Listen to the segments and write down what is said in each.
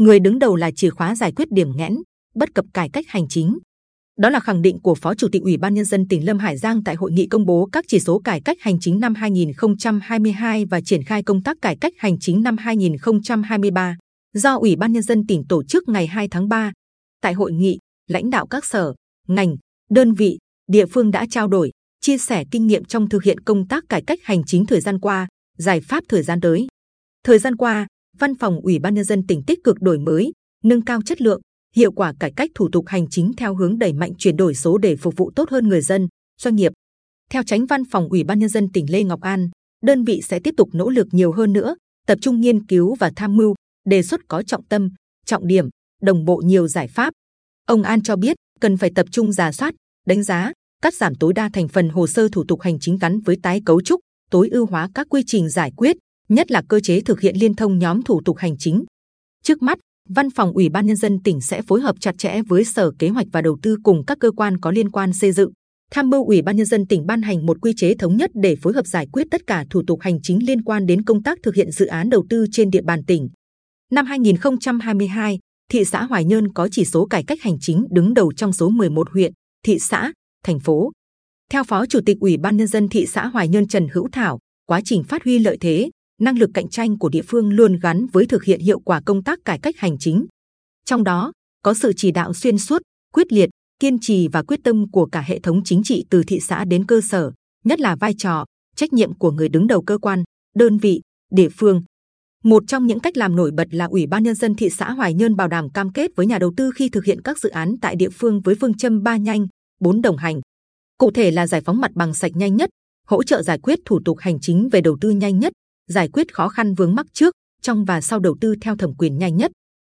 người đứng đầu là chìa khóa giải quyết điểm nghẽn, bất cập cải cách hành chính. Đó là khẳng định của Phó Chủ tịch Ủy ban Nhân dân tỉnh Lâm Hải Giang tại hội nghị công bố các chỉ số cải cách hành chính năm 2022 và triển khai công tác cải cách hành chính năm 2023 do Ủy ban Nhân dân tỉnh tổ chức ngày 2 tháng 3. Tại hội nghị, lãnh đạo các sở, ngành, đơn vị, địa phương đã trao đổi, chia sẻ kinh nghiệm trong thực hiện công tác cải cách hành chính thời gian qua, giải pháp thời gian tới. Thời gian qua, Văn phòng Ủy ban Nhân dân tỉnh tích cực đổi mới, nâng cao chất lượng, hiệu quả cải cách thủ tục hành chính theo hướng đẩy mạnh chuyển đổi số để phục vụ tốt hơn người dân, doanh nghiệp. Theo tránh Văn phòng Ủy ban Nhân dân tỉnh Lê Ngọc An, đơn vị sẽ tiếp tục nỗ lực nhiều hơn nữa, tập trung nghiên cứu và tham mưu, đề xuất có trọng tâm, trọng điểm, đồng bộ nhiều giải pháp. Ông An cho biết cần phải tập trung giả soát, đánh giá, cắt giảm tối đa thành phần hồ sơ thủ tục hành chính gắn với tái cấu trúc, tối ưu hóa các quy trình giải quyết, nhất là cơ chế thực hiện liên thông nhóm thủ tục hành chính. Trước mắt, Văn phòng Ủy ban Nhân dân tỉnh sẽ phối hợp chặt chẽ với Sở Kế hoạch và Đầu tư cùng các cơ quan có liên quan xây dựng, tham mưu Ủy ban Nhân dân tỉnh ban hành một quy chế thống nhất để phối hợp giải quyết tất cả thủ tục hành chính liên quan đến công tác thực hiện dự án đầu tư trên địa bàn tỉnh. Năm 2022, thị xã Hoài Nhơn có chỉ số cải cách hành chính đứng đầu trong số 11 huyện, thị xã, thành phố. Theo Phó Chủ tịch Ủy ban Nhân dân thị xã Hoài Nhơn Trần Hữu Thảo, quá trình phát huy lợi thế, năng lực cạnh tranh của địa phương luôn gắn với thực hiện hiệu quả công tác cải cách hành chính. Trong đó, có sự chỉ đạo xuyên suốt, quyết liệt, kiên trì và quyết tâm của cả hệ thống chính trị từ thị xã đến cơ sở, nhất là vai trò, trách nhiệm của người đứng đầu cơ quan, đơn vị, địa phương. Một trong những cách làm nổi bật là Ủy ban Nhân dân thị xã Hoài Nhơn bảo đảm cam kết với nhà đầu tư khi thực hiện các dự án tại địa phương với phương châm ba nhanh, bốn đồng hành. Cụ thể là giải phóng mặt bằng sạch nhanh nhất, hỗ trợ giải quyết thủ tục hành chính về đầu tư nhanh nhất, giải quyết khó khăn vướng mắc trước, trong và sau đầu tư theo thẩm quyền nhanh nhất.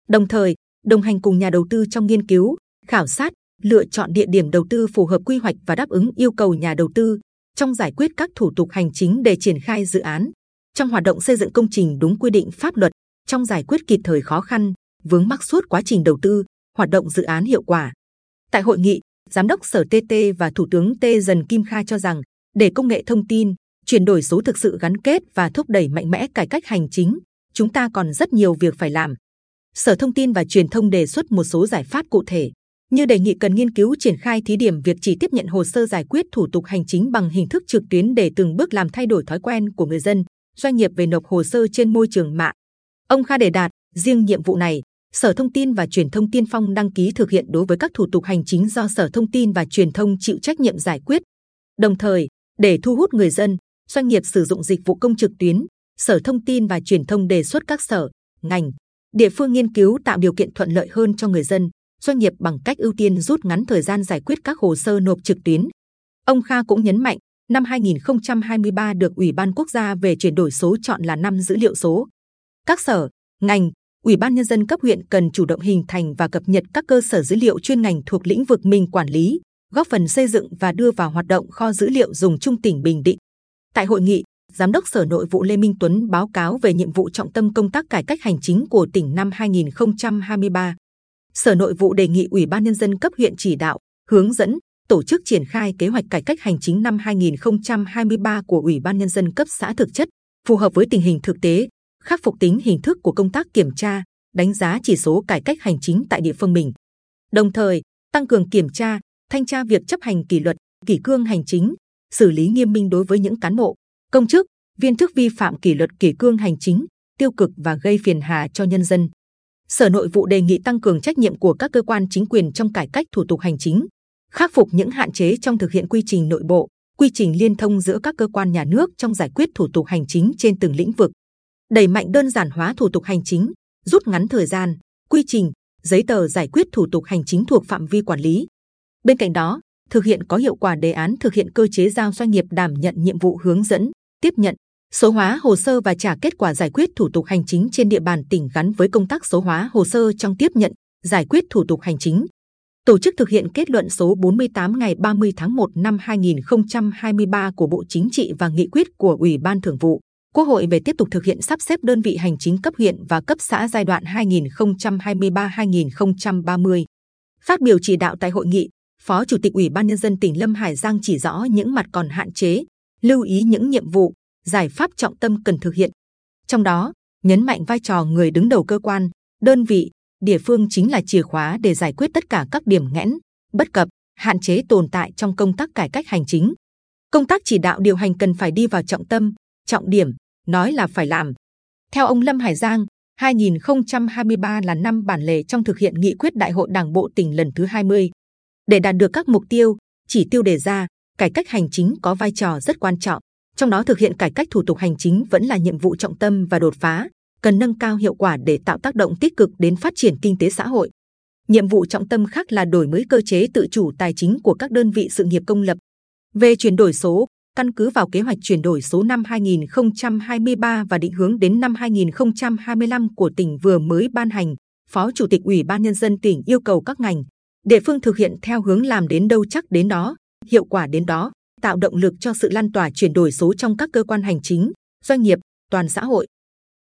Đồng thời, đồng hành cùng nhà đầu tư trong nghiên cứu, khảo sát, lựa chọn địa điểm đầu tư phù hợp quy hoạch và đáp ứng yêu cầu nhà đầu tư trong giải quyết các thủ tục hành chính để triển khai dự án, trong hoạt động xây dựng công trình đúng quy định pháp luật, trong giải quyết kịp thời khó khăn vướng mắc suốt quá trình đầu tư, hoạt động dự án hiệu quả. Tại hội nghị, Giám đốc Sở TT và Thủ tướng T Dần Kim Kha cho rằng, để công nghệ thông tin, chuyển đổi số thực sự gắn kết và thúc đẩy mạnh mẽ cải cách hành chính, chúng ta còn rất nhiều việc phải làm. Sở Thông tin và Truyền thông đề xuất một số giải pháp cụ thể, như đề nghị cần nghiên cứu triển khai thí điểm việc chỉ tiếp nhận hồ sơ giải quyết thủ tục hành chính bằng hình thức trực tuyến để từng bước làm thay đổi thói quen của người dân, doanh nghiệp về nộp hồ sơ trên môi trường mạng. Ông Kha đề đạt, riêng nhiệm vụ này, Sở Thông tin và Truyền thông tiên phong đăng ký thực hiện đối với các thủ tục hành chính do Sở Thông tin và Truyền thông chịu trách nhiệm giải quyết. Đồng thời, để thu hút người dân, doanh nghiệp sử dụng dịch vụ công trực tuyến, Sở Thông tin và Truyền thông đề xuất các sở, ngành, địa phương nghiên cứu tạo điều kiện thuận lợi hơn cho người dân, doanh nghiệp bằng cách ưu tiên rút ngắn thời gian giải quyết các hồ sơ nộp trực tuyến. Ông Kha cũng nhấn mạnh, năm 2023 được Ủy ban Quốc gia về chuyển đổi số chọn là năm dữ liệu số. Các sở, ngành, Ủy ban nhân dân cấp huyện cần chủ động hình thành và cập nhật các cơ sở dữ liệu chuyên ngành thuộc lĩnh vực mình quản lý, góp phần xây dựng và đưa vào hoạt động kho dữ liệu dùng chung tỉnh Bình Định. Tại hội nghị, Giám đốc Sở Nội vụ Lê Minh Tuấn báo cáo về nhiệm vụ trọng tâm công tác cải cách hành chính của tỉnh năm 2023. Sở Nội vụ đề nghị Ủy ban nhân dân cấp huyện chỉ đạo, hướng dẫn, tổ chức triển khai kế hoạch cải cách hành chính năm 2023 của Ủy ban nhân dân cấp xã thực chất, phù hợp với tình hình thực tế, khắc phục tính hình thức của công tác kiểm tra, đánh giá chỉ số cải cách hành chính tại địa phương mình. Đồng thời, tăng cường kiểm tra, thanh tra việc chấp hành kỷ luật, kỷ cương hành chính, xử lý nghiêm minh đối với những cán bộ, công chức, viên chức vi phạm kỷ luật kỷ cương hành chính, tiêu cực và gây phiền hà cho nhân dân. Sở Nội vụ đề nghị tăng cường trách nhiệm của các cơ quan chính quyền trong cải cách thủ tục hành chính, khắc phục những hạn chế trong thực hiện quy trình nội bộ, quy trình liên thông giữa các cơ quan nhà nước trong giải quyết thủ tục hành chính trên từng lĩnh vực, đẩy mạnh đơn giản hóa thủ tục hành chính, rút ngắn thời gian, quy trình, giấy tờ giải quyết thủ tục hành chính thuộc phạm vi quản lý. Bên cạnh đó, thực hiện có hiệu quả đề án thực hiện cơ chế giao doanh nghiệp đảm nhận nhiệm vụ hướng dẫn, tiếp nhận, số hóa hồ sơ và trả kết quả giải quyết thủ tục hành chính trên địa bàn tỉnh gắn với công tác số hóa hồ sơ trong tiếp nhận, giải quyết thủ tục hành chính. Tổ chức thực hiện kết luận số 48 ngày 30 tháng 1 năm 2023 của Bộ Chính trị và nghị quyết của Ủy ban Thường vụ Quốc hội về tiếp tục thực hiện sắp xếp đơn vị hành chính cấp huyện và cấp xã giai đoạn 2023-2030. Phát biểu chỉ đạo tại hội nghị, Phó Chủ tịch Ủy ban Nhân dân tỉnh Lâm Hải Giang chỉ rõ những mặt còn hạn chế, lưu ý những nhiệm vụ, giải pháp trọng tâm cần thực hiện. Trong đó, nhấn mạnh vai trò người đứng đầu cơ quan, đơn vị, địa phương chính là chìa khóa để giải quyết tất cả các điểm nghẽn, bất cập, hạn chế tồn tại trong công tác cải cách hành chính. Công tác chỉ đạo điều hành cần phải đi vào trọng tâm, trọng điểm, nói là phải làm. Theo ông Lâm Hải Giang, 2023 là năm bản lề trong thực hiện nghị quyết Đại hội Đảng bộ tỉnh lần thứ 20. Để đạt được các mục tiêu, chỉ tiêu đề ra, cải cách hành chính có vai trò rất quan trọng. Trong đó thực hiện cải cách thủ tục hành chính vẫn là nhiệm vụ trọng tâm và đột phá, cần nâng cao hiệu quả để tạo tác động tích cực đến phát triển kinh tế xã hội. Nhiệm vụ trọng tâm khác là đổi mới cơ chế tự chủ tài chính của các đơn vị sự nghiệp công lập. Về chuyển đổi số, căn cứ vào kế hoạch chuyển đổi số năm 2023 và định hướng đến năm 2025 của tỉnh vừa mới ban hành, Phó Chủ tịch Ủy ban Nhân dân tỉnh yêu cầu các ngành, địa phương thực hiện theo hướng làm đến đâu chắc đến đó, hiệu quả đến đó, tạo động lực cho sự lan tỏa chuyển đổi số trong các cơ quan hành chính, doanh nghiệp, toàn xã hội.